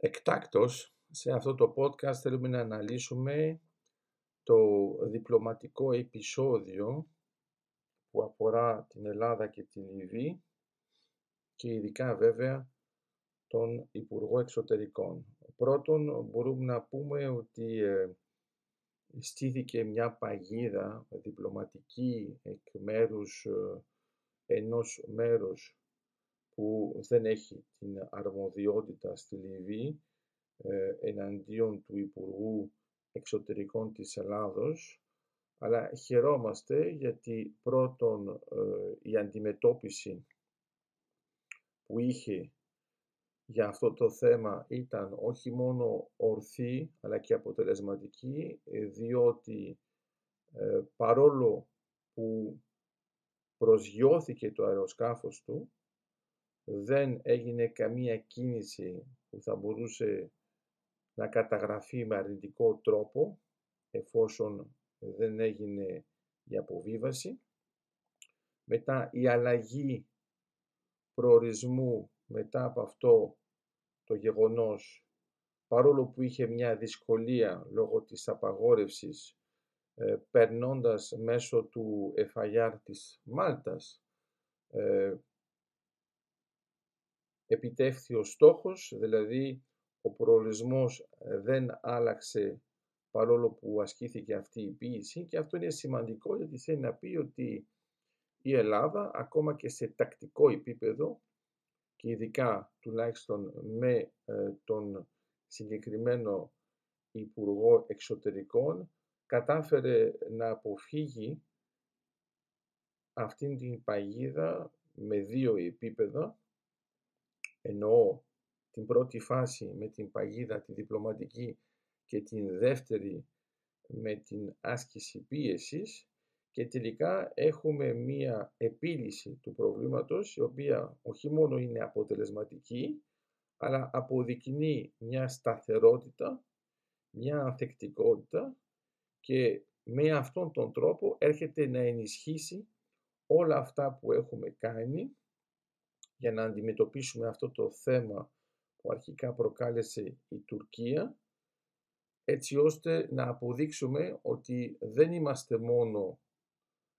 Εκτάκτος, σε αυτό το podcast θέλουμε να αναλύσουμε το διπλωματικό επεισόδιο που αφορά την Ελλάδα και την Λιβύη και ειδικά βέβαια τον Υπουργό Εξωτερικών. Πρώτον μπορούμε να πούμε ότι ε, στήθηκε μια παγίδα διπλωματική εκ μέρους ε, ενός μέρους που δεν έχει την αρμοδιότητα στη Λιβύη ε, εναντίον του Υπουργού Εξωτερικών της Ελλάδος, αλλά χαιρόμαστε γιατί πρώτον ε, η αντιμετώπιση που είχε για αυτό το θέμα ήταν όχι μόνο ορθή αλλά και αποτελεσματική διότι παρόλο που προσγειώθηκε το αεροσκάφος του δεν έγινε καμία κίνηση που θα μπορούσε να καταγραφεί με αρνητικό τρόπο εφόσον δεν έγινε η αποβίβαση. Μετά η αλλαγή προορισμού μετά από αυτό το γεγονός παρόλο που είχε μια δυσκολία λόγω της απαγόρευσης ε, περνώντας μέσω του FIR της Μάλτας ε, επιτεύχθη ο στόχος, δηλαδή ο προορισμός ε, δεν άλλαξε παρόλο που ασκήθηκε αυτή η ποίηση και αυτό είναι σημαντικό γιατί θέλει να πει ότι η Ελλάδα ακόμα και σε τακτικό επίπεδο και ειδικά τουλάχιστον με ε, τον συγκεκριμένο Υπουργό Εξωτερικών κατάφερε να αποφύγει αυτήν την παγίδα με δύο επίπεδα εννοώ την πρώτη φάση με την παγίδα τη διπλωματική και την δεύτερη με την άσκηση πίεσης και τελικά έχουμε μία επίλυση του προβλήματος η οποία όχι μόνο είναι αποτελεσματική αλλά αποδεικνύει μια σταθερότητα, μια ανθεκτικότητα και με αυτόν τον τρόπο έρχεται να ενισχύσει όλα αυτά που έχουμε κάνει για να αντιμετωπίσουμε αυτό το θέμα που αρχικά προκάλεσε η Τουρκία, έτσι ώστε να αποδείξουμε ότι δεν είμαστε μόνο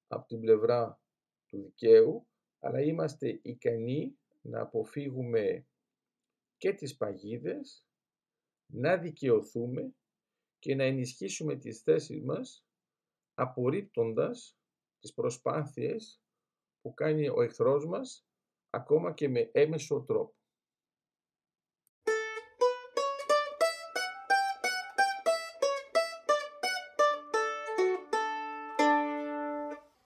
από την πλευρά του δικαίου, αλλά είμαστε ικανοί να αποφύγουμε και τις παγίδες, να δικαιωθούμε και να ενισχύσουμε τις θέσεις μας απορρίπτοντας τις προσπάθειες που κάνει ο εχθρός μας ακόμα και με έμεσο τρόπο.